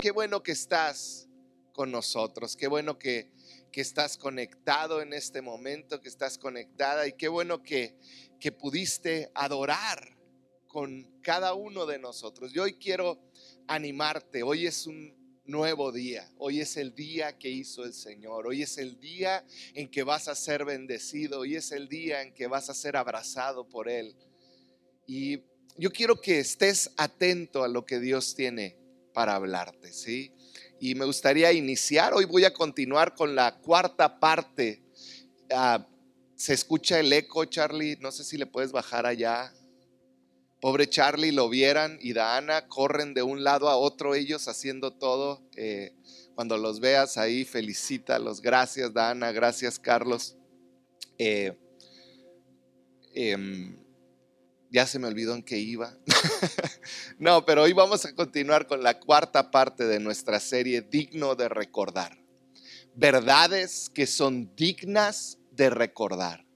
Qué bueno que estás con nosotros, qué bueno que, que estás conectado en este momento, que estás conectada y qué bueno que, que pudiste adorar con cada uno de nosotros. Yo hoy quiero animarte, hoy es un nuevo día, hoy es el día que hizo el Señor, hoy es el día en que vas a ser bendecido, hoy es el día en que vas a ser abrazado por Él. Y yo quiero que estés atento a lo que Dios tiene para hablarte, ¿sí? Y me gustaría iniciar, hoy voy a continuar con la cuarta parte. Ah, se escucha el eco, Charlie, no sé si le puedes bajar allá. Pobre Charlie, lo vieran y Dana corren de un lado a otro ellos haciendo todo. Eh, cuando los veas ahí, felicítalos. Gracias, Dana, gracias, Carlos. Eh, em, ya se me olvidó en qué iba. no, pero hoy vamos a continuar con la cuarta parte de nuestra serie Digno de recordar. Verdades que son dignas de recordar.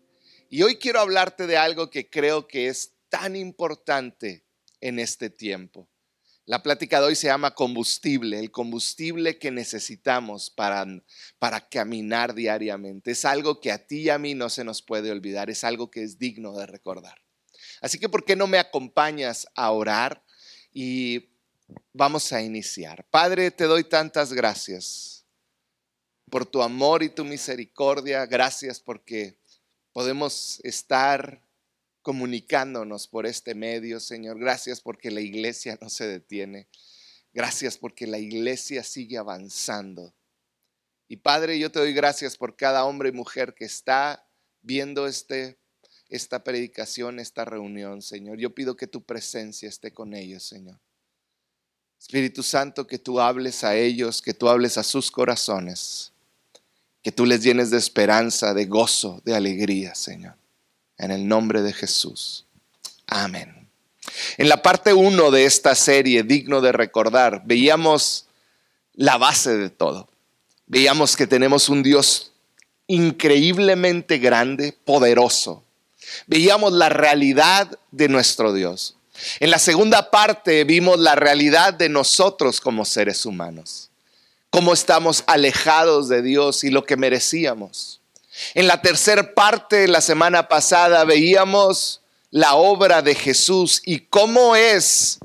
Y hoy quiero hablarte de algo que creo que es tan importante en este tiempo. La plática de hoy se llama combustible, el combustible que necesitamos para, para caminar diariamente. Es algo que a ti y a mí no se nos puede olvidar, es algo que es digno de recordar. Así que, ¿por qué no me acompañas a orar? Y vamos a iniciar. Padre, te doy tantas gracias por tu amor y tu misericordia. Gracias porque podemos estar comunicándonos por este medio, Señor. Gracias porque la iglesia no se detiene. Gracias porque la iglesia sigue avanzando. Y Padre, yo te doy gracias por cada hombre y mujer que está viendo este esta predicación, esta reunión, Señor. Yo pido que tu presencia esté con ellos, Señor. Espíritu Santo, que tú hables a ellos, que tú hables a sus corazones, que tú les llenes de esperanza, de gozo, de alegría, Señor. En el nombre de Jesús. Amén. En la parte 1 de esta serie, digno de recordar, veíamos la base de todo. Veíamos que tenemos un Dios increíblemente grande, poderoso, veíamos la realidad de nuestro Dios. En la segunda parte vimos la realidad de nosotros como seres humanos, cómo estamos alejados de Dios y lo que merecíamos. En la tercera parte, la semana pasada, veíamos la obra de Jesús y cómo es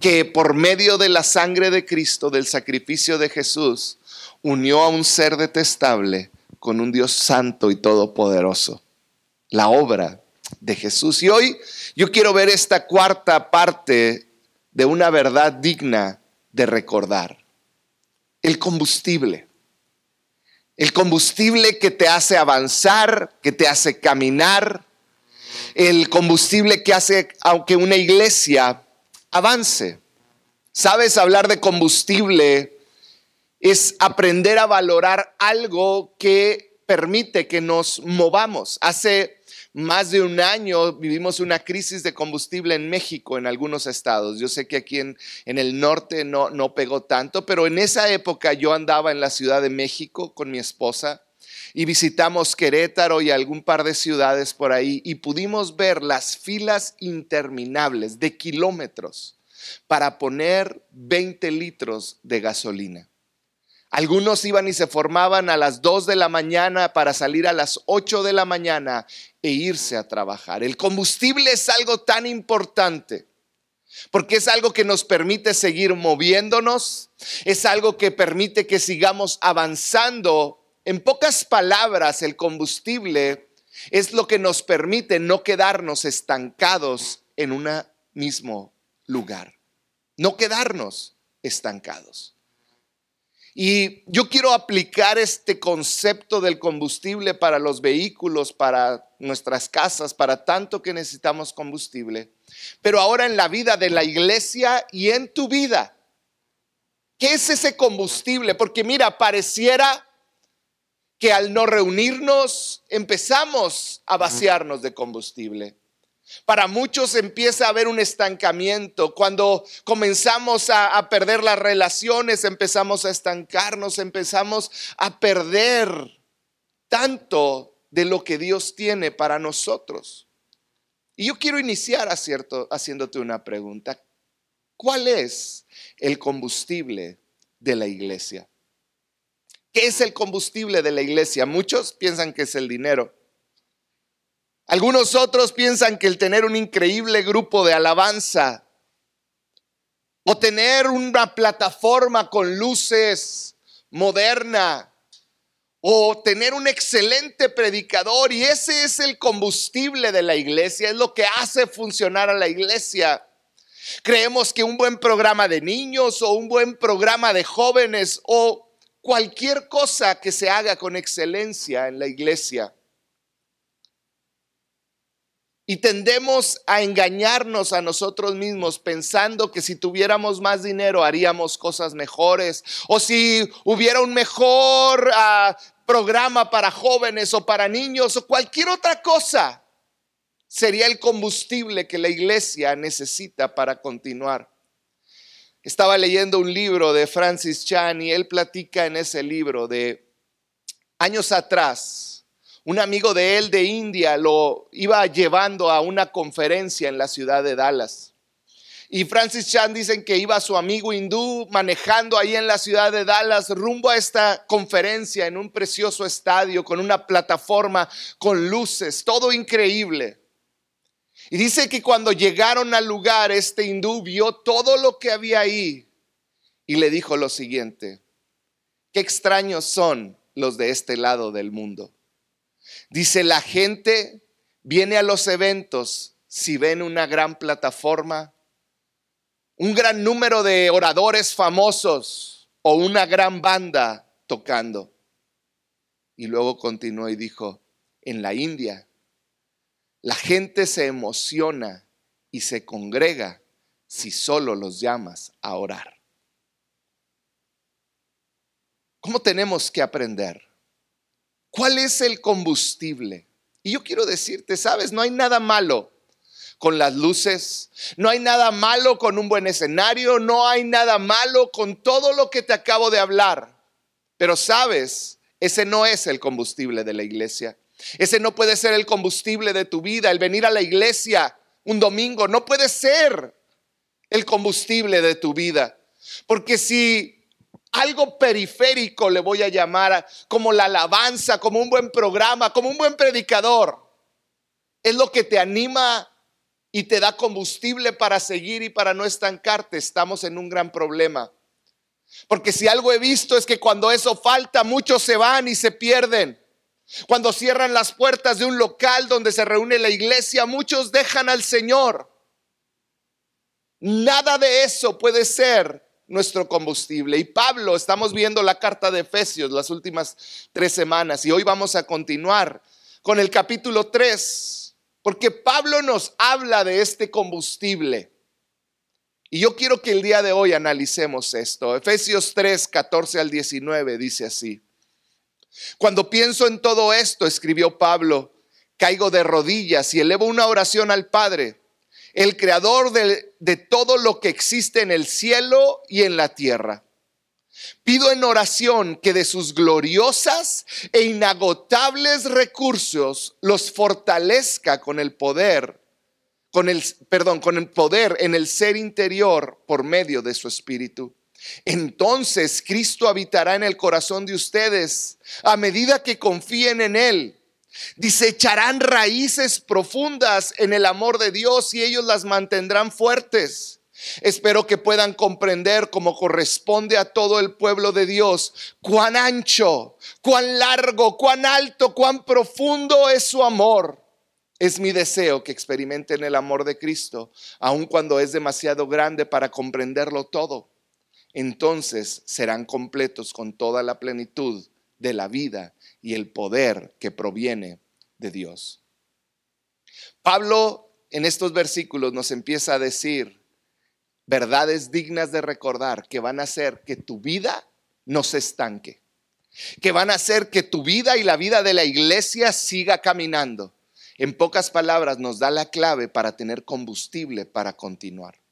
que por medio de la sangre de Cristo, del sacrificio de Jesús, unió a un ser detestable con un Dios santo y todopoderoso. La obra de Jesús. Y hoy yo quiero ver esta cuarta parte de una verdad digna de recordar. El combustible. El combustible que te hace avanzar, que te hace caminar. El combustible que hace aunque una iglesia avance. Sabes, hablar de combustible es aprender a valorar algo que permite que nos movamos. Hace más de un año vivimos una crisis de combustible en México, en algunos estados. Yo sé que aquí en, el norte no, no pegó tanto, pero en esa época yo andaba en la Ciudad de México con mi esposa y visitamos Querétaro y algún par de ciudades por ahí y pudimos ver las filas interminables de kilómetros para poner 20 litros de gasolina. Algunos iban y se formaban a las 2 de la mañana para salir a las 8 de la mañana e irse a trabajar. El combustible es algo tan importante porque es algo que nos permite seguir moviéndonos, es algo que permite que sigamos avanzando. En pocas palabras, el combustible es lo que nos permite no quedarnos estancados en un mismo lugar, no quedarnos estancados. Y yo quiero aplicar este concepto del combustible para los vehículos, para nuestras casas, para tanto que necesitamos combustible, pero ahora en la vida de la iglesia y en tu vida. ¿Qué es ese combustible? Porque mira, pareciera que al no reunirnos empezamos a vaciarnos de combustible. Para muchos empieza a haber un estancamiento. Cuando comenzamos a, perder las relaciones, empezamos a estancarnos, empezamos a perder tanto de lo que Dios tiene para nosotros. Y yo quiero iniciar haciéndote una pregunta. ¿Cuál es el combustible de la iglesia. ¿Qué es el combustible de la iglesia? Muchos piensan que es el dinero. Algunos otros piensan que el tener un increíble grupo de alabanza o tener una plataforma con luces moderna o tener un excelente predicador y ese es el combustible de la iglesia, es lo que hace funcionar a la iglesia. Creemos que un buen programa de niños o un buen programa de jóvenes o cualquier cosa que se haga con excelencia en la iglesia y tendemos a engañarnos a nosotros mismos pensando que si tuviéramos más dinero haríamos cosas mejores. O si hubiera un mejor ah, programa para jóvenes o para niños o cualquier otra cosa, sería el combustible que la iglesia necesita para continuar. Estaba leyendo un libro de Francis Chan y él platica en ese libro de años atrás un amigo de él de India lo iba llevando a una conferencia en la ciudad de Dallas. Y Francis Chan dicen que iba su amigo hindú manejando ahí en la ciudad de Dallas rumbo a esta conferencia en un precioso estadio con una plataforma con luces, todo increíble. Y dice que cuando llegaron al lugar, este hindú vio todo lo que había ahí y le dijo lo siguiente, qué extraños son los de este lado del mundo. Dice, la gente viene a los eventos si ven una gran plataforma, un gran número de oradores famosos o una gran banda tocando. Y luego continuó y dijo, en la India, la gente se emociona y se congrega si solo los llamas a orar. ¿Cómo tenemos que aprender? ¿Cuál es el combustible? Y yo quiero decirte, sabes, no hay nada malo con las luces, no hay nada malo con un buen escenario, no hay nada malo con todo lo que te acabo de hablar. Pero sabes, ese no es el combustible de la iglesia. Ese no puede ser el combustible de tu vida. El venir a la iglesia un domingo no puede ser el combustible de tu vida. Porque si algo periférico le voy a llamar, como la alabanza, como un buen programa, como un buen predicador. Es lo que te anima y te da combustible para seguir y para no estancarte. Estamos en un gran problema. Porque si algo he visto es que cuando eso falta, muchos se van y se pierden. Cuando cierran las puertas de un local donde se reúne la iglesia, muchos dejan al Señor. Nada de eso puede ser nuestro combustible. Y Pablo, estamos viendo la carta de Efesios las últimas tres semanas y hoy vamos a continuar con el capítulo 3, porque Pablo nos habla de este combustible. Y yo quiero que el día de hoy analicemos esto. Efesios 3, 14 al 19 dice así. Cuando pienso en todo esto, escribió Pablo, caigo de rodillas y elevo una oración al Padre el creador de, todo lo que existe en el cielo y en la tierra. Pido en oración que de sus gloriosas e inagotables recursos los fortalezca con el poder, con el, perdón, con el poder en el ser interior por medio de su espíritu. Entonces Cristo habitará en el corazón de ustedes a medida que confíen en Él Dice, echarán raíces profundas en el amor de Dios y ellos las mantendrán fuertes. Espero que puedan comprender como corresponde a todo el pueblo de Dios cuán ancho, cuán largo, cuán alto, cuán profundo es su amor. Es mi deseo que experimenten el amor de Cristo, aun cuando es demasiado grande para comprenderlo todo. Entonces serán completos con toda la plenitud de la vida y el poder que proviene de Dios. Pablo en estos versículos nos empieza a decir verdades dignas de recordar que van a hacer que tu vida no se estanque, que van a hacer que tu vida y la vida de la iglesia siga caminando. En pocas palabras nos da la clave para tener combustible para continuar.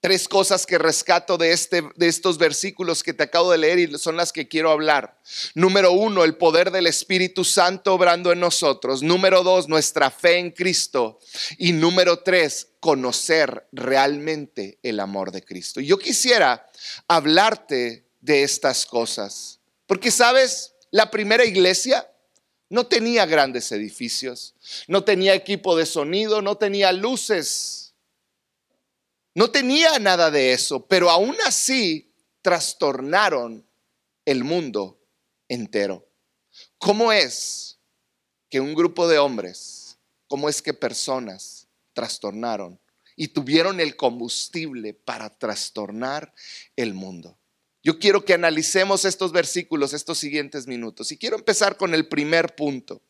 Tres cosas que rescato de, este, de estos versículos que te acabo de leer y son las que quiero hablar. Número uno, el poder del Espíritu Santo obrando en nosotros. Número dos, nuestra fe en Cristo. Y número tres, conocer realmente el amor de Cristo. Yo quisiera hablarte de estas cosas. Porque, ¿sabes? La primera iglesia no tenía grandes edificios, no tenía equipo de sonido, no tenía luces, no tenía nada de eso, pero aún así trastornaron el mundo entero. ¿Cómo es que un grupo de hombres, cómo es que personas trastornaron y tuvieron el combustible para trastornar el mundo? Yo quiero que analicemos estos versículos, estos siguientes minutos. Y quiero empezar con el primer punto.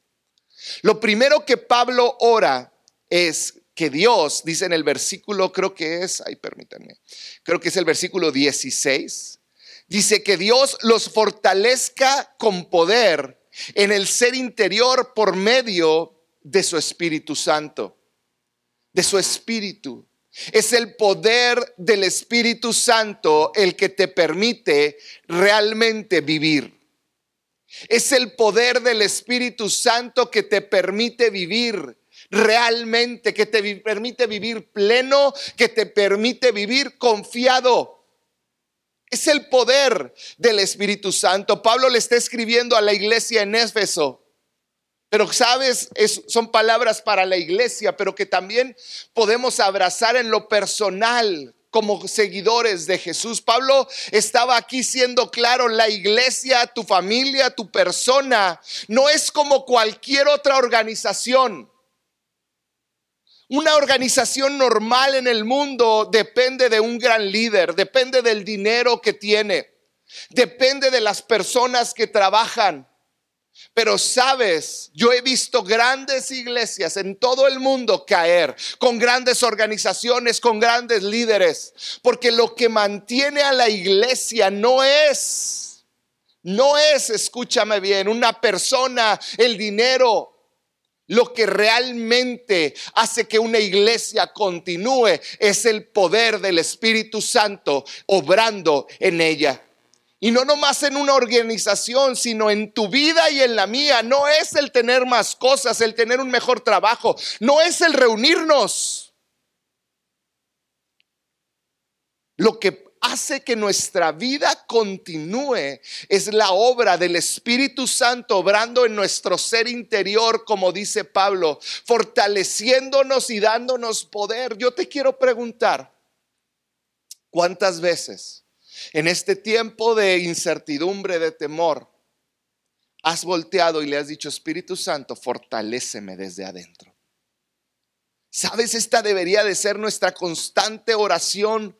Lo primero que Pablo ora es que Dios, dice en el versículo, creo que es, ay, permítanme, creo que es el versículo 16, dice que Dios los fortalezca con poder en el ser interior por medio de su Espíritu Santo, de su Espíritu. Es el poder del Espíritu Santo el que te permite realmente vivir. Es el poder del Espíritu Santo que te permite vivir realmente, que te permite vivir pleno, que te permite vivir confiado. Es el poder del Espíritu Santo. Pablo le está escribiendo a la iglesia en Éfeso pero sabes, son palabras para la iglesia, pero que también podemos abrazar en lo personal como seguidores de Jesús. Pablo estaba aquí siendo claro, la iglesia, tu familia, tu persona, no es como cualquier otra organización. Una organización normal en el mundo depende de un gran líder, depende del dinero que tiene, depende de las personas que trabajan. Pero sabes, yo he visto grandes iglesias en todo el mundo caer, con grandes organizaciones, con grandes líderes, porque lo que mantiene a la iglesia no es, no es, escúchame bien, una persona, el dinero. Lo que realmente hace que una iglesia continúe es el poder del Espíritu Santo obrando en ella. Y no nomás en una organización, sino en tu vida y en la mía. No es el tener más cosas, el tener un mejor trabajo. No es el reunirnos. Lo que hace que nuestra vida continúe es la obra del Espíritu Santo obrando en nuestro ser interior, como dice Pablo, fortaleciéndonos y dándonos poder. Yo te quiero preguntar, ¿cuántas veces? En este tiempo de incertidumbre, de temor, has volteado y le has dicho, Espíritu Santo, fortaléceme desde adentro. ¿Sabes? Esta debería de ser nuestra constante oración.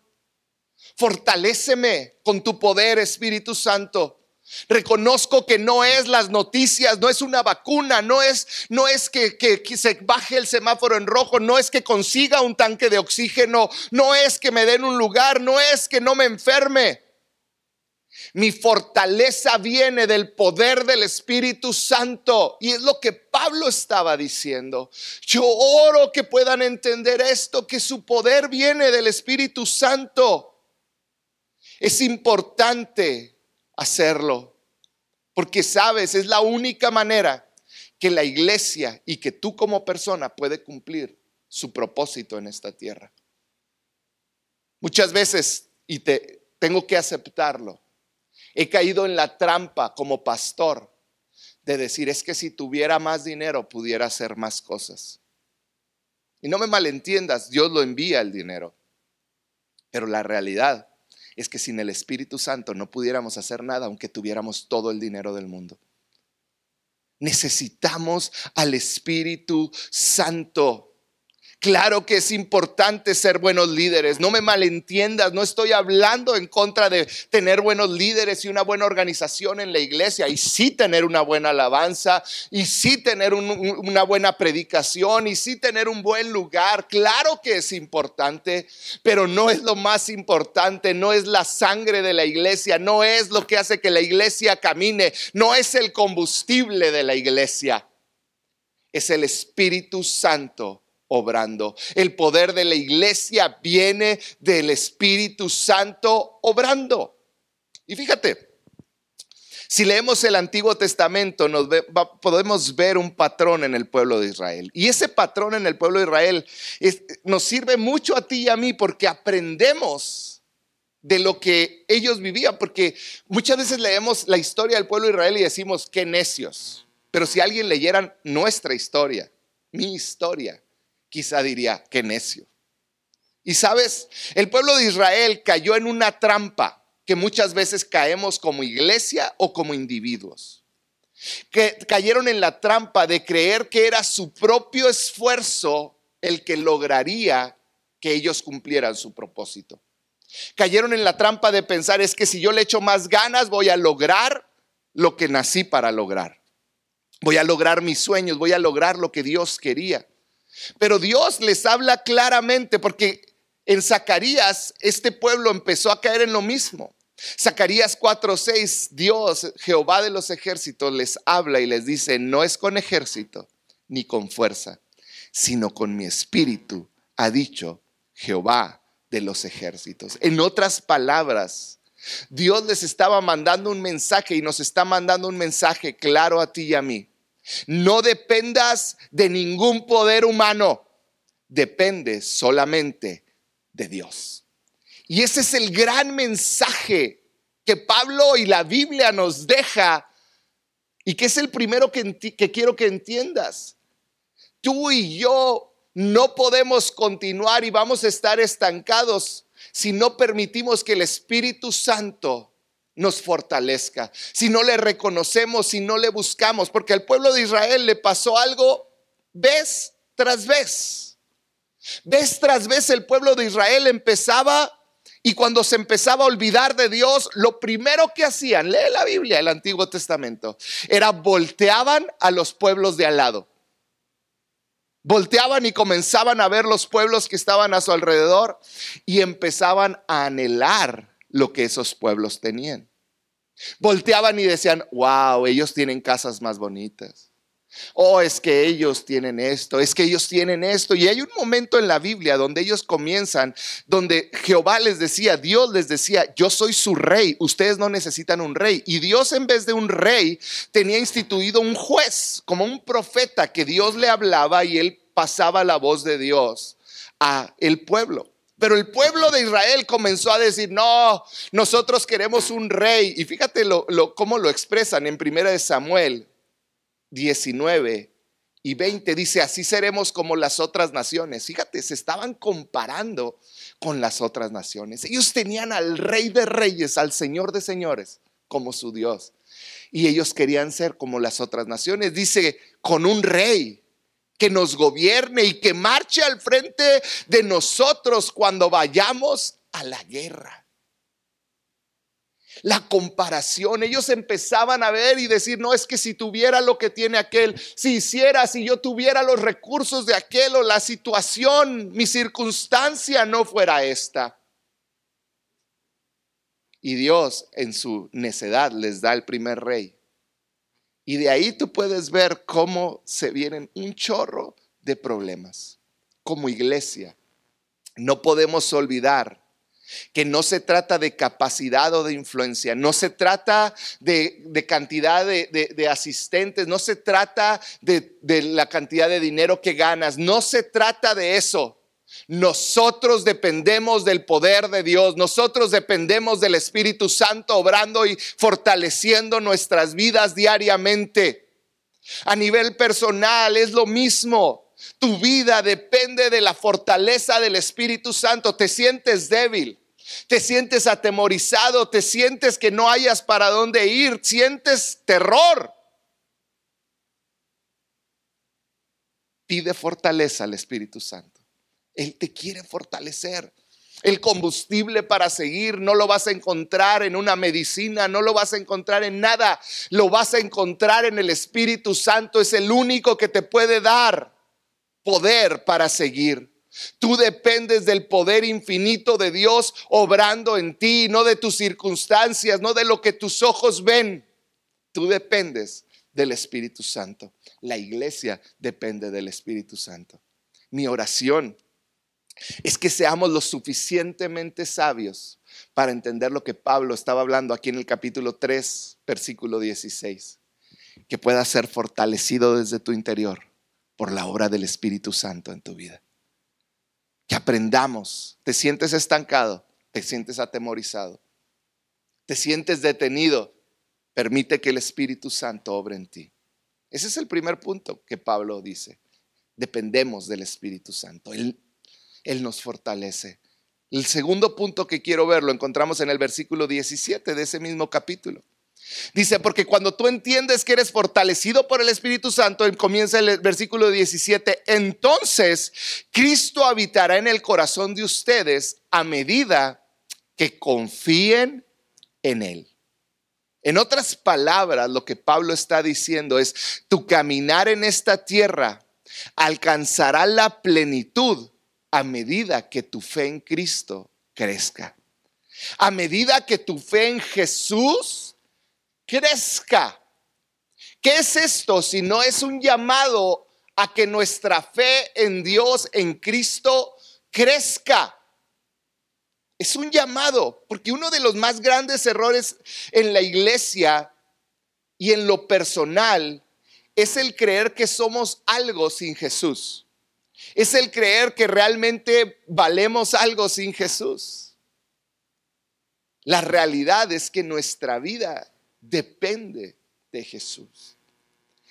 Fortaléceme con tu poder, Espíritu Santo. Reconozco que no es las noticias, no es una vacuna, no es, no es que, que, se baje el semáforo en rojo, no es que consiga un tanque de oxígeno, no es que me den un lugar, no es que no me enferme. Mi fortaleza viene del poder del Espíritu Santo. Y es lo que Pablo estaba diciendo. Yo oro que puedan entender esto, que su poder viene del Espíritu Santo. Es importante hacerlo. Porque sabes, es la única manera que la iglesia y que tú como persona puede cumplir su propósito en esta tierra. Muchas veces, y te tengo que aceptarlo, he caído en la trampa como pastor de decir, es que si tuviera más dinero pudiera hacer más cosas. Y no me malentiendas, Dios lo envía el dinero. Pero la realidad es que sin el Espíritu Santo no pudiéramos hacer nada aunque tuviéramos todo el dinero del mundo. Necesitamos al Espíritu Santo. Claro que es importante ser buenos líderes, no me malentiendas, no estoy hablando en contra de tener buenos líderes y una buena organización en la iglesia, y sí tener una buena alabanza, y sí tener una buena predicación, y sí tener un buen lugar, claro que es importante, pero no es lo más importante, no es la sangre de la iglesia, no es lo que hace que la iglesia camine, no es el combustible de la iglesia, es el Espíritu Santo obrando. El poder de la iglesia viene del Espíritu Santo obrando. Y fíjate, si leemos el Antiguo Testamento, nos podemos ver un patrón en el pueblo de Israel. Y ese patrón en el pueblo de Israel nos sirve mucho a ti y a mí porque aprendemos de lo que ellos vivían, porque muchas veces leemos la historia del pueblo de Israel y decimos, qué necios. Pero si alguien leyera nuestra historia, mi historia, quizá diría, qué necio. Y sabes, el pueblo de Israel cayó en una trampa que muchas veces caemos como iglesia o como individuos. Que cayeron en la trampa de creer que era su propio esfuerzo el que lograría que ellos cumplieran su propósito. Cayeron en la trampa de pensar es que si yo le echo más ganas voy a lograr lo que nací para lograr. Voy a lograr mis sueños, voy a lograr lo que Dios quería. Pero Dios les habla claramente porque en Zacarías este pueblo empezó a caer en lo mismo. Zacarías 4:6, Dios, Jehová de los ejércitos, les habla y les dice, no es con ejército ni con fuerza, sino con mi espíritu, ha dicho Jehová de los ejércitos. En otras palabras, Dios les estaba mandando un mensaje y nos está mandando un mensaje claro a ti y a mí. No dependas de ningún poder humano, depende solamente de Dios. Y ese es el gran mensaje que Pablo y la Biblia nos deja y que es el primero que, que quiero que entiendas. Tú y yo no podemos continuar y vamos a estar estancados si no permitimos que el Espíritu Santo nos fortalezca, si no le reconocemos, si no le buscamos, porque al pueblo de Israel le pasó algo vez tras vez. Vez tras vez el pueblo de Israel empezaba y cuando se empezaba a olvidar de Dios, lo primero que hacían, lee la Biblia, el Antiguo Testamento, era volteaban a los pueblos de al lado. Volteaban y comenzaban a ver los pueblos que estaban a su alrededor y empezaban a anhelar lo que esos pueblos tenían. Volteaban y decían, wow, ellos tienen casas más bonitas. Oh, es que ellos tienen esto, es que ellos tienen esto. Y hay un momento en la Biblia donde ellos comienzan, donde Jehová les decía, Dios les decía, yo soy su rey, ustedes no necesitan un rey. Y Dios en vez de un rey tenía instituido un juez, como un profeta que Dios le hablaba y él pasaba la voz de Dios a el pueblo. Pero el pueblo de Israel comenzó a decir, no, nosotros queremos un rey. Y fíjate lo, cómo lo expresan en primera de Samuel 19 y 20 dice, así seremos como las otras naciones. Fíjate, se estaban comparando con las otras naciones. Ellos tenían al rey de reyes, al señor de señores, como su Dios. Y ellos querían ser como las otras naciones. Dice, con un rey que nos gobierne y que marche al frente de nosotros cuando vayamos a la guerra la comparación. Ellos empezaban a ver y decir, no es que si tuviera lo que tiene aquel, si hiciera, si yo tuviera los recursos de aquel o la situación, mi circunstancia no fuera esta. Y Dios en su necedad les da el primer rey. Y de ahí tú puedes ver cómo se vienen un chorro de problemas. Como iglesia, no podemos olvidar que no se trata de capacidad o de influencia, no se trata de, cantidad de, asistentes, no se trata de, la cantidad de dinero que ganas, no se trata de eso. Nosotros dependemos del poder de Dios, nosotros dependemos del Espíritu Santo obrando y fortaleciendo nuestras vidas diariamente. A nivel personal es lo mismo. Tu vida depende de la fortaleza del Espíritu Santo. Te sientes débil, te sientes atemorizado, te sientes que no hayas para dónde ir, sientes terror. Pide fortaleza al Espíritu Santo. Él te quiere fortalecer. El combustible para seguir no lo vas a encontrar en una medicina, no lo vas a encontrar en nada, lo vas a encontrar en el Espíritu Santo. Es el único que te puede dar poder para seguir. Tú dependes del poder infinito de Dios obrando en ti, no de tus circunstancias, no de lo que tus ojos ven. Tú dependes del Espíritu Santo. La iglesia depende del Espíritu Santo. Mi oración es que seamos lo suficientemente sabios para entender lo que Pablo estaba hablando aquí en el capítulo 3, versículo 16. Que pueda ser fortalecido desde tu interior por la obra del Espíritu Santo en tu vida que aprendamos. Te sientes estancado, te sientes atemorizado, te sientes detenido, permite que el Espíritu Santo obre en ti. Ese es el primer punto que Pablo dice. Dependemos del Espíritu Santo. Él, él nos fortalece. El segundo punto que quiero ver lo encontramos en el versículo 17 de ese mismo capítulo. Dice, porque cuando tú entiendes que eres fortalecido por el Espíritu Santo, comienza el versículo 17, entonces Cristo habitará en el corazón de ustedes a medida que confíen en Él. En otras palabras, lo que Pablo está diciendo es, tu caminar en esta tierra alcanzará la plenitud a medida que tu fe en Cristo crezca. A medida que tu fe en Jesús crezca. ¿Qué es esto si no es un llamado a que nuestra fe en Dios, en Cristo, crezca? Es un llamado, porque uno de los más grandes errores en la iglesia y en lo personal es el creer que somos algo sin Jesús. Es el creer que realmente valemos algo sin Jesús. La realidad es que nuestra vida depende de Jesús.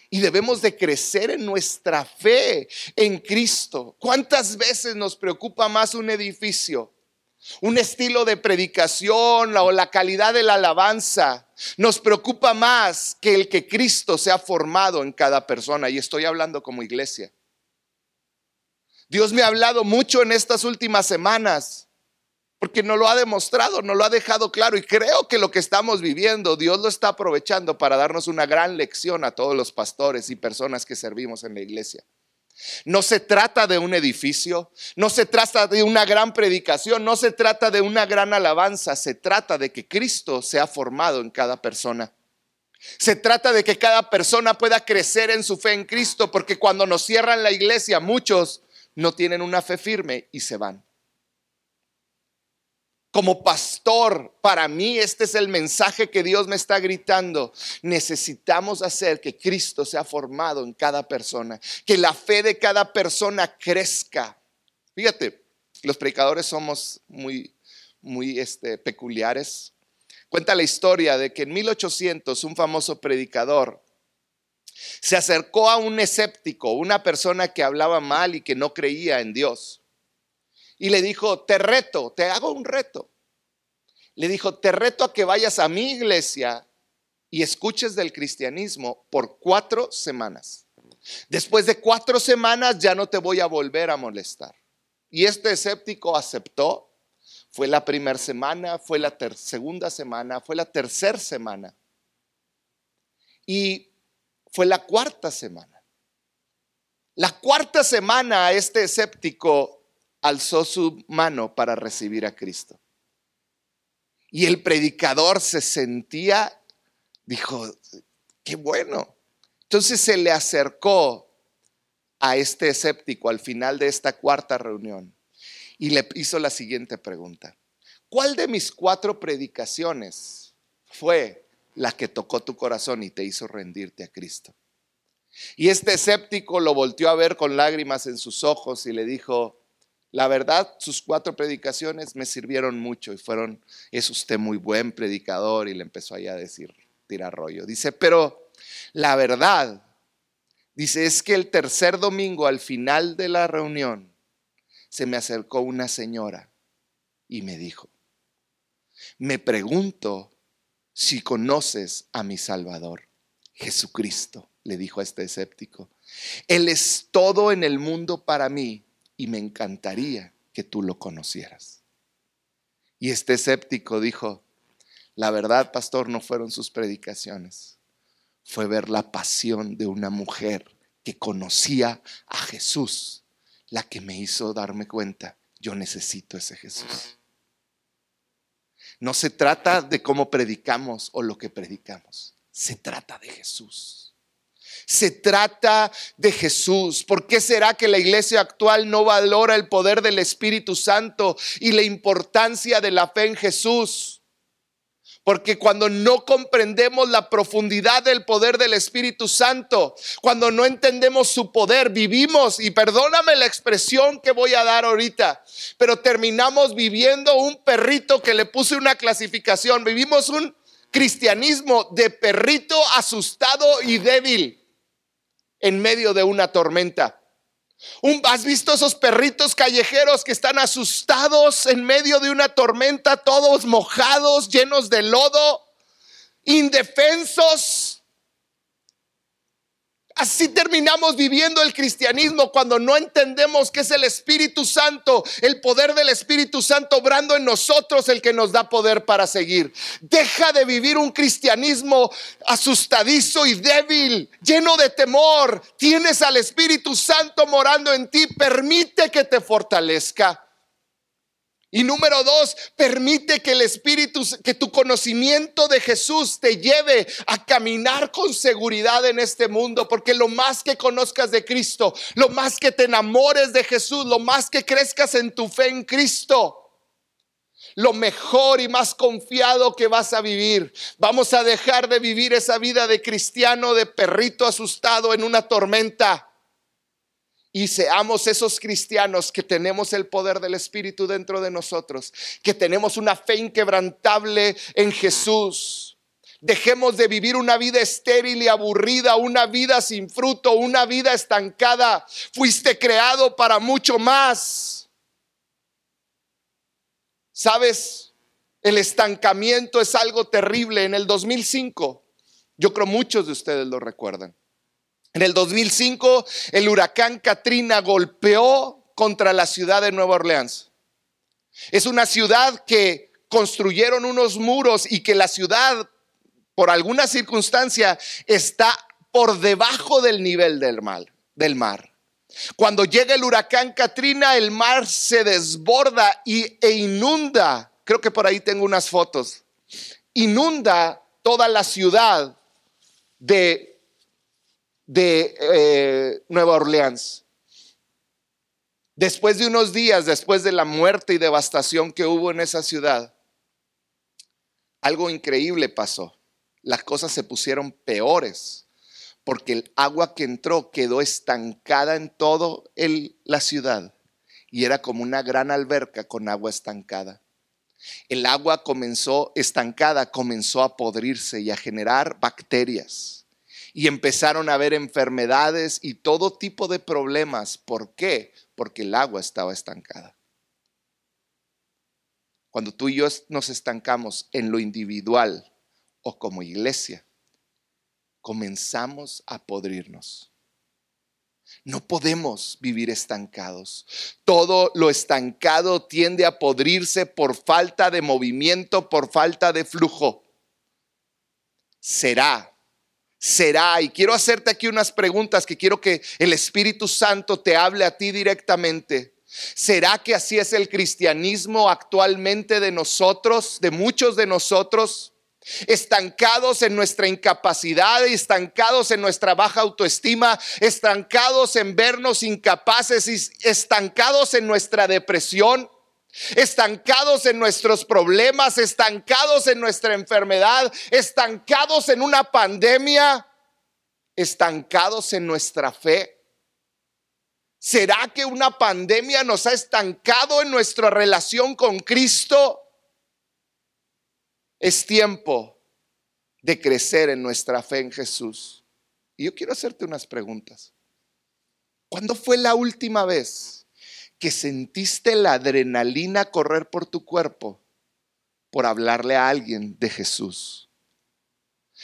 Y debemos de crecer en nuestra fe en Cristo. ¿Cuántas veces nos preocupa más un edificio? un estilo de predicación o la calidad de la alabanza. Nos preocupa más que el que Cristo se ha formado en cada persona. Y estoy hablando como iglesia. Dios me ha hablado mucho en estas últimas semanas, porque no lo ha demostrado, no lo ha dejado claro. Y creo que lo que estamos viviendo, Dios lo está aprovechando para darnos una gran lección a todos los pastores y personas que servimos en la iglesia. No se trata de un edificio, no se trata de una gran predicación, no se trata de una gran alabanza, se trata de que Cristo sea formado en cada persona. Se trata de que cada persona pueda crecer en su fe en Cristo, porque cuando nos cierran la iglesia, muchos no tienen una fe firme y se van. Como pastor, para mí este es el mensaje que Dios me está gritando. Necesitamos hacer que Cristo sea formado en cada persona, que la fe de cada persona crezca. Fíjate, los predicadores somos muy, muy este, peculiares. Cuenta la historia de que en 1800 un famoso predicador se acercó a un escéptico, una persona que hablaba mal y que no creía en Dios y le dijo, te reto, te hago un reto. Le dijo, te reto a que vayas a mi iglesia y escuches del cristianismo por cuatro semanas. Después de cuatro semanas ya no te voy a volver a molestar. Y este escéptico aceptó. Fue la primera semana, fue la segunda semana, fue la tercera semana. Y fue la cuarta semana. La cuarta semana este escéptico alzó su mano para recibir a Cristo. Y el predicador se sentía, dijo, qué bueno. Entonces se le acercó a este escéptico al final de esta cuarta reunión y le hizo la siguiente pregunta. ¿Cuál de mis cuatro predicaciones fue la que tocó tu corazón y te hizo rendirte a Cristo? Y este escéptico lo volteó a ver con lágrimas en sus ojos y le dijo, la verdad, sus cuatro predicaciones me sirvieron mucho y fueron, es usted muy buen predicador y le empezó ahí a decir, tira rollo. Dice, pero la verdad, dice, es que el tercer domingo al final de la reunión se me acercó una señora y me dijo, me pregunto si conoces a mi Salvador, Jesucristo, le dijo a este escéptico. Él es todo en el mundo para mí y me encantaría que tú lo conocieras. Y este escéptico dijo, la verdad, pastor, no fueron sus predicaciones, fue ver la pasión de una mujer que conocía a Jesús, la que me hizo darme cuenta, yo necesito ese Jesús. No se trata de cómo predicamos o lo que predicamos, se trata de Jesús. Se trata de Jesús. ¿Por qué será que la iglesia actual no valora el poder del Espíritu Santo y la importancia de la fe en Jesús? Porque cuando no comprendemos la profundidad del poder del Espíritu Santo, cuando no entendemos su poder, vivimos, y perdóname la expresión que voy a dar ahorita, pero terminamos viviendo un perrito que le puse una clasificación, vivimos un cristianismo de perrito asustado y débil en medio de una tormenta. ¿Has visto esos perritos callejeros que están asustados en medio de una tormenta, todos mojados, llenos de lodo, indefensos? Así terminamos viviendo el cristianismo cuando no entendemos que es el Espíritu Santo, el poder del Espíritu Santo obrando en nosotros el que nos da poder para seguir. Deja de vivir un cristianismo asustadizo y débil, lleno de temor. Tienes al Espíritu Santo morando en ti, permite que te fortalezca. Y número dos, permite que el Espíritu, que tu conocimiento de Jesús te lleve a caminar con seguridad en este mundo, porque lo más que conozcas de Cristo, lo más que te enamores de Jesús, lo más que crezcas en tu fe en Cristo, lo mejor y más confiado que vas a vivir. Vamos a dejar de vivir esa vida de cristiano, de perrito asustado en una tormenta y seamos esos cristianos que tenemos el poder del Espíritu dentro de nosotros, que tenemos una fe inquebrantable en Jesús. Dejemos de vivir una vida estéril y aburrida, una vida sin fruto, una vida estancada. Fuiste creado para mucho más. ¿Sabes? El estancamiento es algo terrible. En el 2005, yo creo muchos de ustedes lo recuerdan. En el 2005, el huracán Katrina golpeó contra la ciudad de Nueva Orleans. Es una ciudad que construyeron unos muros y que la ciudad, por alguna circunstancia, está por debajo del nivel del mar. Del mar. Cuando llega el huracán Katrina, el mar se desborda y, e inunda. Creo que por ahí tengo unas fotos. Inunda toda la ciudad de de eh, Nueva Orleans. Después de unos días, después de la muerte y devastación que hubo en esa ciudad, algo increíble pasó. Las cosas se pusieron peores porque el agua que entró quedó estancada en toda la ciudad y era como una gran alberca con agua estancada. El agua comenzó estancada, comenzó a podrirse y a generar bacterias y empezaron a haber enfermedades y todo tipo de problemas. ¿Por qué? Porque el agua estaba estancada. Cuando tú y yo nos estancamos en lo individual o como iglesia, comenzamos a podrirnos. No podemos vivir estancados. Todo lo estancado tiende a podrirse por falta de movimiento, por falta de flujo. Será será. Y quiero hacerte aquí unas preguntas que quiero que el Espíritu Santo te hable a ti directamente. ¿Será que así es el cristianismo actualmente de nosotros, de muchos de nosotros? Estancados en nuestra incapacidad, estancados en nuestra baja autoestima, estancados en vernos incapaces y estancados en nuestra depresión estancados en nuestros problemas, estancados en nuestra enfermedad, estancados en una pandemia, estancados en nuestra fe. ¿Será que una pandemia nos ha estancado en nuestra relación con Cristo? Es tiempo de crecer en nuestra fe en Jesús. Y yo quiero hacerte unas preguntas. ¿Cuándo fue la última vez que sentiste la adrenalina correr por tu cuerpo por hablarle a alguien de Jesús?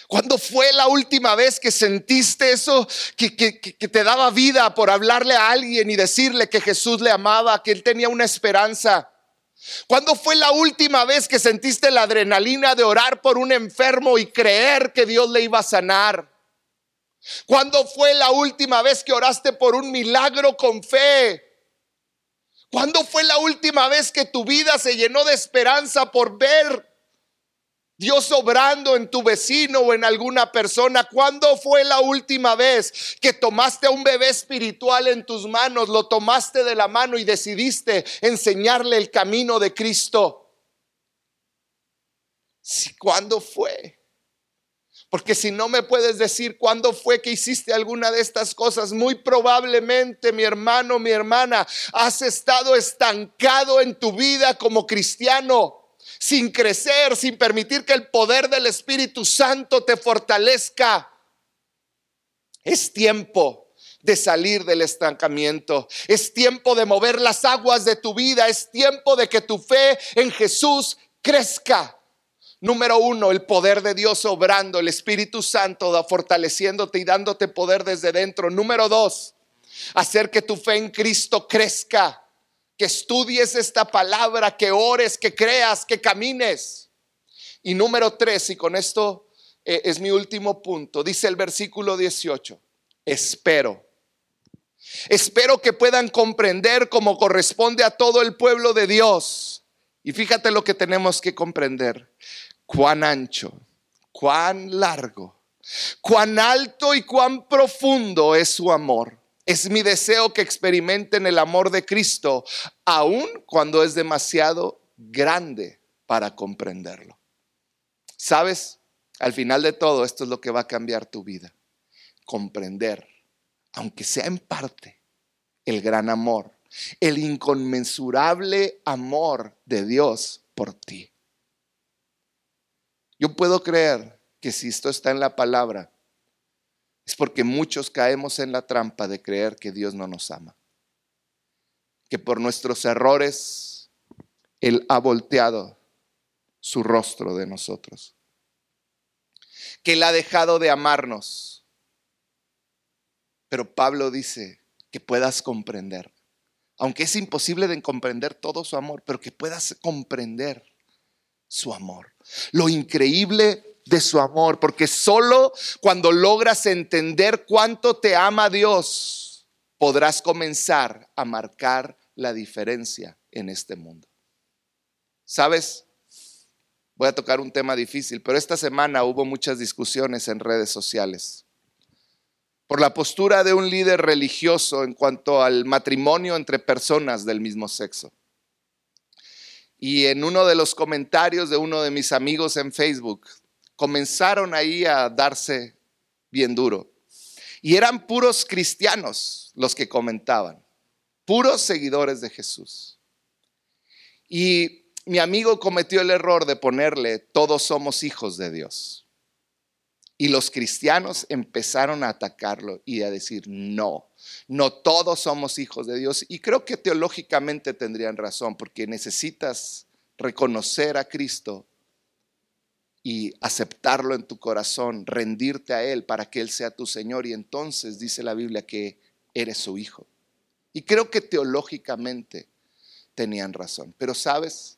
¿Cuándo fue la última vez que sentiste eso que, te daba vida por hablarle a alguien y decirle que Jesús le amaba, que él tenía una esperanza? ¿Cuándo fue la última vez que sentiste la adrenalina de orar por un enfermo y creer que Dios le iba a sanar? ¿Cuándo fue la última vez que oraste por un milagro con fe ¿Cuándo fue la última vez que tu vida se llenó de esperanza por ver Dios obrando en tu vecino o en alguna persona? ¿Cuándo fue la última vez que tomaste a un bebé espiritual en tus manos, lo tomaste de la mano y decidiste enseñarle el camino de Cristo? ¿Cuándo fue? Porque si no me puedes decir cuándo fue que hiciste alguna de estas cosas, muy probablemente, mi hermano, mi hermana, has estado estancado en tu vida como cristiano, sin crecer, sin permitir que el poder del Espíritu Santo te fortalezca. Es tiempo de salir del estancamiento. Es tiempo de mover las aguas de tu vida. Es tiempo de que tu fe en Jesús crezca. Número uno, el poder de Dios obrando, el Espíritu Santo fortaleciéndote y dándote poder desde dentro. Número dos, hacer que tu fe en Cristo crezca, que estudies esta palabra, que ores, que creas, que camines. Y número tres, y con esto eh, es mi último punto, dice el versículo 18, espero. Espero que puedan comprender como corresponde a todo el pueblo de Dios. Y fíjate lo que tenemos que comprender cuán ancho, cuán largo, cuán alto y cuán profundo es su amor. Es mi deseo que experimenten el amor de Cristo, aun cuando es demasiado grande para comprenderlo. ¿Sabes? Al final de todo, esto es lo que va a cambiar tu vida. Comprender, aunque sea en parte, el gran amor, el inconmensurable amor de Dios por ti. Yo puedo creer que si esto está en la palabra, es porque muchos caemos en la trampa de creer que Dios no nos ama. Que por nuestros errores Él ha volteado su rostro de nosotros. Que Él ha dejado de amarnos. Pero Pablo dice que puedas comprender. Aunque es imposible de comprender todo su amor, pero que puedas comprender su amor. Lo increíble de su amor, porque solo cuando logras entender cuánto te ama Dios, podrás comenzar a marcar la diferencia en este mundo. ¿Sabes? Voy a tocar un tema difícil, pero esta semana hubo muchas discusiones en redes sociales por la postura de un líder religioso en cuanto al matrimonio entre personas del mismo sexo. Y en uno de los comentarios de uno de mis amigos en Facebook, comenzaron ahí a darse bien duro. Y eran puros cristianos los que comentaban, puros seguidores de Jesús. Y mi amigo cometió el error de ponerle, todos somos hijos de Dios. Y los cristianos empezaron a atacarlo y a decir, no, no todos somos hijos de Dios. Y creo que teológicamente tendrían razón, porque necesitas reconocer a Cristo y aceptarlo en tu corazón, rendirte a Él para que Él sea tu Señor. Y entonces dice la Biblia que eres su hijo. Y creo que teológicamente tenían razón. Pero sabes,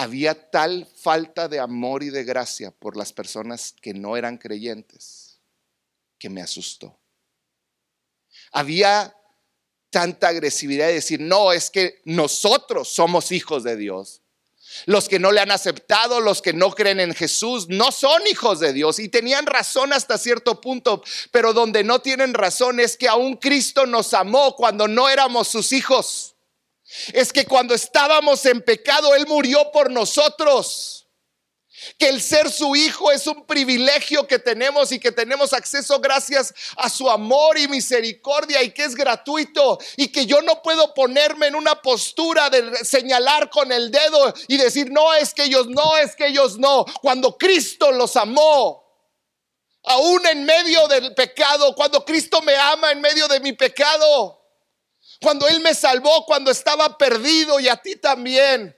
había tal falta de amor y de gracia por las personas que no eran creyentes que me asustó. Había tanta agresividad de decir, no, es que nosotros somos hijos de Dios. Los que no le han aceptado, los que no creen en Jesús, no son hijos de Dios. Y tenían razón hasta cierto punto, pero donde no tienen razón es que aún Cristo nos amó cuando no éramos sus hijos es que cuando estábamos en pecado, Él murió por nosotros. Que el ser su hijo es un privilegio que tenemos y que tenemos acceso gracias a su amor y misericordia y que es gratuito y que yo no puedo ponerme en una postura de señalar con el dedo y decir, no es que ellos no, es que ellos no. Cuando Cristo los amó, aún en medio del pecado, cuando Cristo me ama en medio de mi pecado, cuando Él me salvó, cuando estaba perdido y a ti también.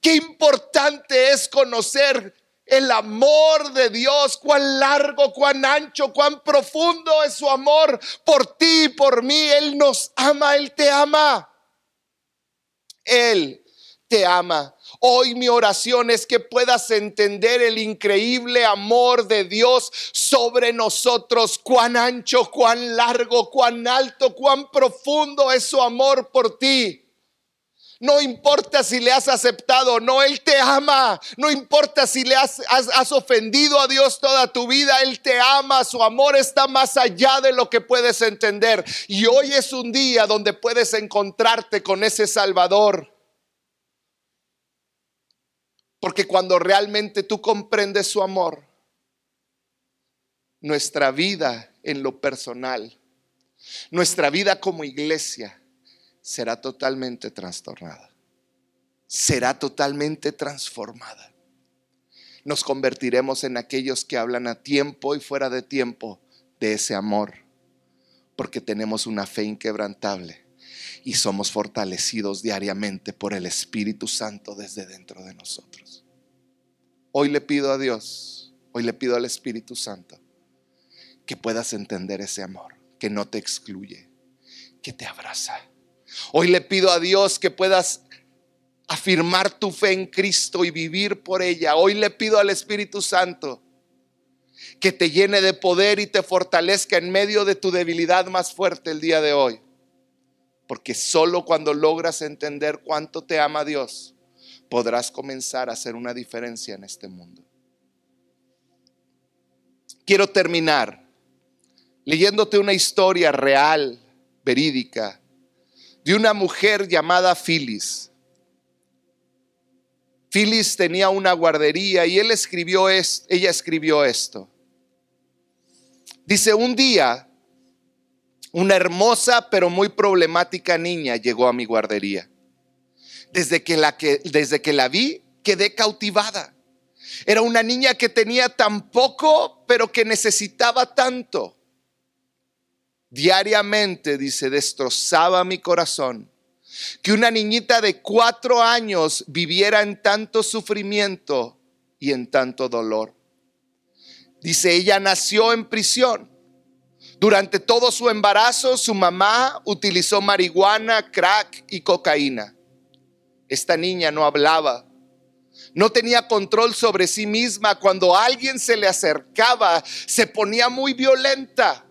Qué importante es conocer el amor de Dios, cuán largo, cuán ancho, cuán profundo es su amor por ti y por mí. Él nos ama, Él te ama. Él te ama. Hoy mi oración es que puedas entender el increíble amor de Dios sobre nosotros, cuán ancho, cuán largo, cuán alto, cuán profundo es su amor por ti. No importa si le has aceptado, no, Él te ama. No importa si le has, has, ofendido a Dios toda tu vida, Él te ama. Su amor está más allá de lo que puedes entender. Y hoy es un día donde puedes encontrarte con ese Salvador Porque cuando realmente tú comprendes su amor, nuestra vida en lo personal, nuestra vida como iglesia será totalmente trastornada. Será totalmente transformada. Nos convertiremos en aquellos que hablan a tiempo y fuera de tiempo de ese amor, porque tenemos una fe inquebrantable y somos fortalecidos diariamente por el Espíritu Santo desde dentro de nosotros. Hoy le pido a Dios, hoy le pido al Espíritu Santo que puedas entender ese amor, que no te excluye, que te abraza. Hoy le pido a Dios que puedas afirmar tu fe en Cristo y vivir por ella. Hoy le pido al Espíritu Santo que te llene de poder y te fortalezca en medio de tu debilidad más fuerte el día de hoy. Porque solo cuando logras entender cuánto te ama Dios, podrás comenzar a hacer una diferencia en este mundo. Quiero terminar leyéndote una historia real, verídica, de una mujer llamada Phyllis. Phyllis tenía una guardería y él escribió esto, ella escribió esto. Dice, un día una hermosa pero muy problemática niña llegó a mi guardería. Desde que la, desde que la vi, quedé cautivada. Era una niña que tenía tan poco, pero que necesitaba tanto. Diariamente, dice, destrozaba mi corazón. Que una niñita de cuatro años viviera en tanto sufrimiento y en tanto dolor. Dice, ella nació en prisión durante todo su embarazo, su mamá utilizó marihuana, crack y cocaína. Esta niña no hablaba, no tenía control sobre sí misma. Cuando alguien se le acercaba, se ponía muy violenta.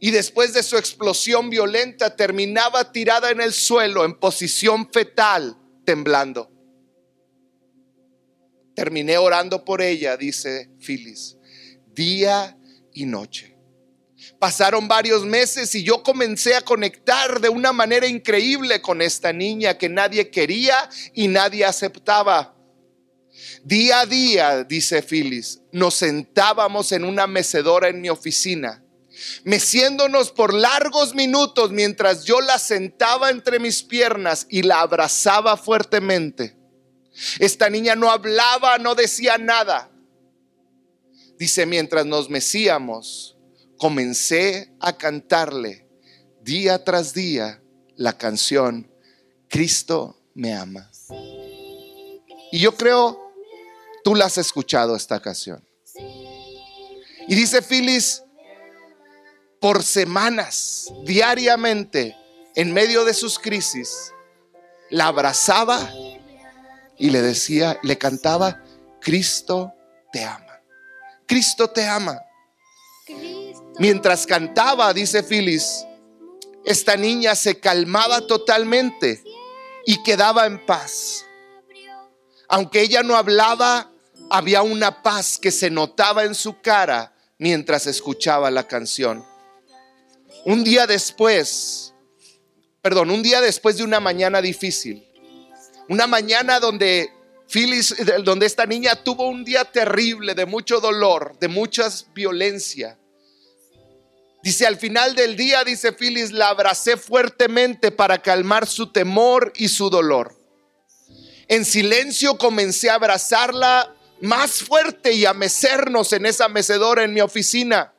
Y después de su explosión violenta, terminaba tirada en el suelo en posición fetal, temblando. Terminé orando por ella, dice Phyllis, día y noche. Pasaron varios meses y yo comencé a conectar de una manera increíble con esta niña que nadie quería y nadie aceptaba. Día a día, dice Phyllis, nos sentábamos en una mecedora en mi oficina, meciéndonos por largos minutos mientras yo la sentaba entre mis piernas y la abrazaba fuertemente. Esta niña no hablaba, no decía nada. Dice, mientras nos mecíamos, comencé a cantarle día tras día la canción Cristo me ama. Y yo creo, tú la has escuchado esta canción. Y dice Phyllis, por semanas, diariamente, en medio de sus crisis, la abrazaba y le decía, le cantaba, Cristo te ama. Cristo te ama. Mientras cantaba, dice Phyllis, esta niña se calmaba totalmente y quedaba en paz. Aunque ella no hablaba, había una paz que se notaba en su cara mientras escuchaba la canción. Un día después, perdón, un día después de una mañana difícil, una mañana donde Phyllis, donde esta niña tuvo un día terrible de mucho dolor, de mucha violencia. Dice, al final del día, dice Phyllis, la abracé fuertemente para calmar su temor y su dolor. En silencio comencé a abrazarla más fuerte y a mecernos en esa mecedora en mi oficina.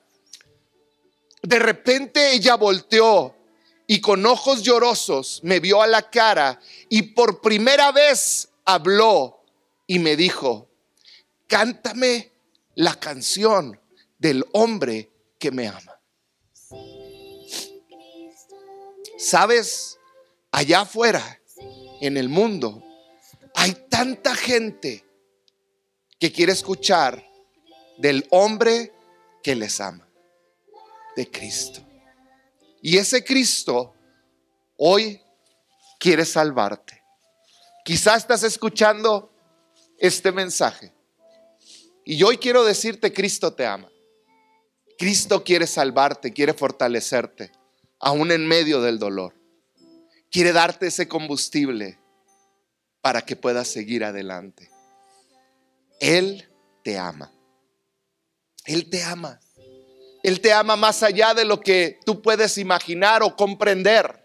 De repente ella volteó y con ojos llorosos me vio a la cara y por primera vez habló y me dijo, cántame la canción del hombre que me ama. Sabes, allá afuera, en el mundo, hay tanta gente que quiere escuchar del hombre que les ama, de Cristo. Y ese Cristo hoy quiere salvarte. Quizás estás escuchando este mensaje. Y hoy quiero decirte, Cristo te ama. Cristo quiere salvarte, quiere fortalecerte aún en medio del dolor. Quiere darte ese combustible para que puedas seguir adelante. Él te ama. Él te ama. Él te ama más allá de lo que tú puedes imaginar o comprender.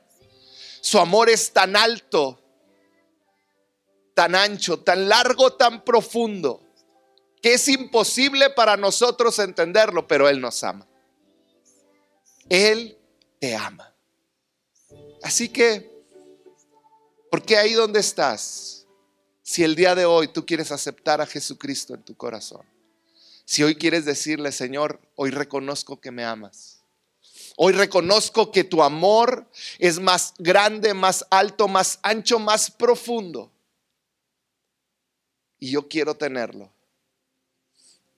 Su amor es tan alto, tan ancho, tan largo, tan profundo, que es imposible para nosotros entenderlo, pero Él nos ama. Él te ama. Así que, ¿por qué ahí donde estás? Si el día de hoy tú quieres aceptar a Jesucristo en tu corazón, si hoy quieres decirle, Señor, hoy reconozco que me amas. Hoy reconozco que tu amor es más grande, más alto, más ancho, más profundo. Y yo quiero tenerlo.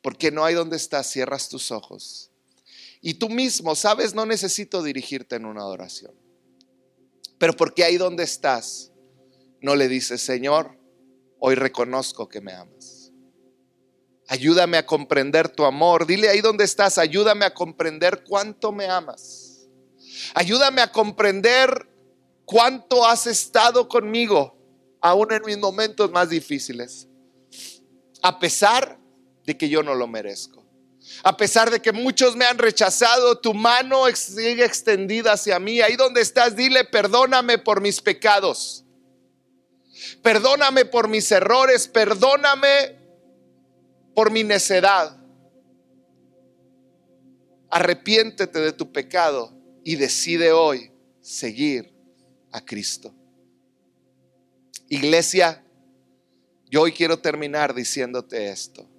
Porque no hay donde estás, cierras tus ojos. Y tú mismo, sabes, no necesito dirigirte en una adoración. Pero porque ahí donde estás, no le dices, Señor, hoy reconozco que me amas. Ayúdame a comprender tu amor. Dile ahí donde estás, ayúdame a comprender cuánto me amas. Ayúdame a comprender cuánto has estado conmigo, aún en mis momentos más difíciles. A pesar de que yo no lo merezco. A pesar de que muchos me han rechazado, tu mano sigue extendida hacia mí. Ahí donde estás, dile, perdóname por mis pecados. Perdóname por mis errores. Perdóname por mi necedad. Arrepiéntete de tu pecado y decide hoy seguir a Cristo. Iglesia, yo hoy quiero terminar diciéndote esto.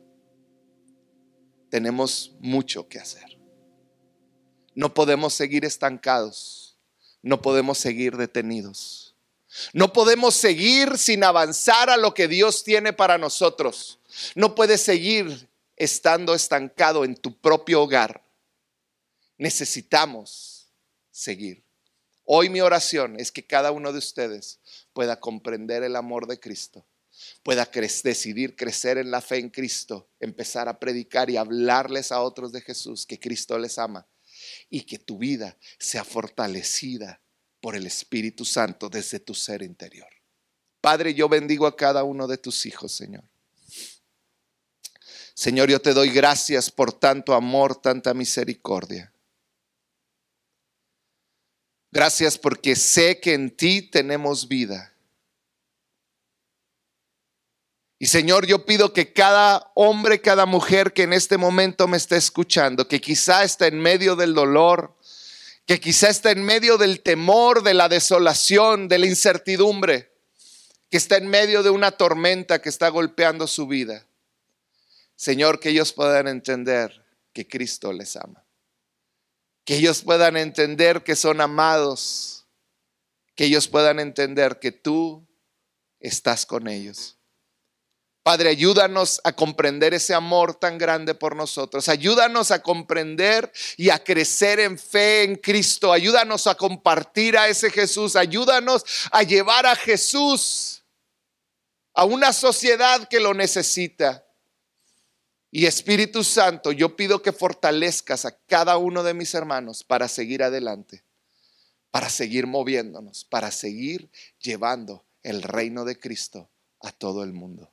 Tenemos mucho que hacer. No podemos seguir estancados. No podemos seguir detenidos. No podemos seguir sin avanzar a lo que Dios tiene para nosotros. No puedes seguir estando estancado en tu propio hogar. Necesitamos seguir. Hoy mi oración es que cada uno de ustedes pueda comprender el amor de Cristo, pueda decidir crecer en la fe en Cristo, empezar a predicar y hablarles a otros de Jesús, que Cristo les ama y que tu vida sea fortalecida por el Espíritu Santo desde tu ser interior. Padre, yo bendigo a cada uno de tus hijos, Señor. Señor, yo te doy gracias por tanto amor, tanta misericordia. Gracias porque sé que en ti tenemos vida. Y Señor, yo pido que cada hombre, cada mujer que en este momento me esté escuchando, que quizá está en medio del dolor, que quizá está en medio del temor, de la desolación, de la incertidumbre, que está en medio de una tormenta que está golpeando su vida. Señor, que ellos puedan entender que Cristo les ama. Que ellos puedan entender que son amados. Que ellos puedan entender que tú estás con ellos. Padre, ayúdanos a comprender ese amor tan grande por nosotros. Ayúdanos a comprender y a crecer en fe en Cristo. Ayúdanos a compartir a ese Jesús. Ayúdanos a llevar a Jesús a una sociedad que lo necesita. Y Espíritu Santo, yo pido que fortalezcas a cada uno de mis hermanos para seguir adelante, para seguir moviéndonos, para seguir llevando el reino de Cristo a todo el mundo.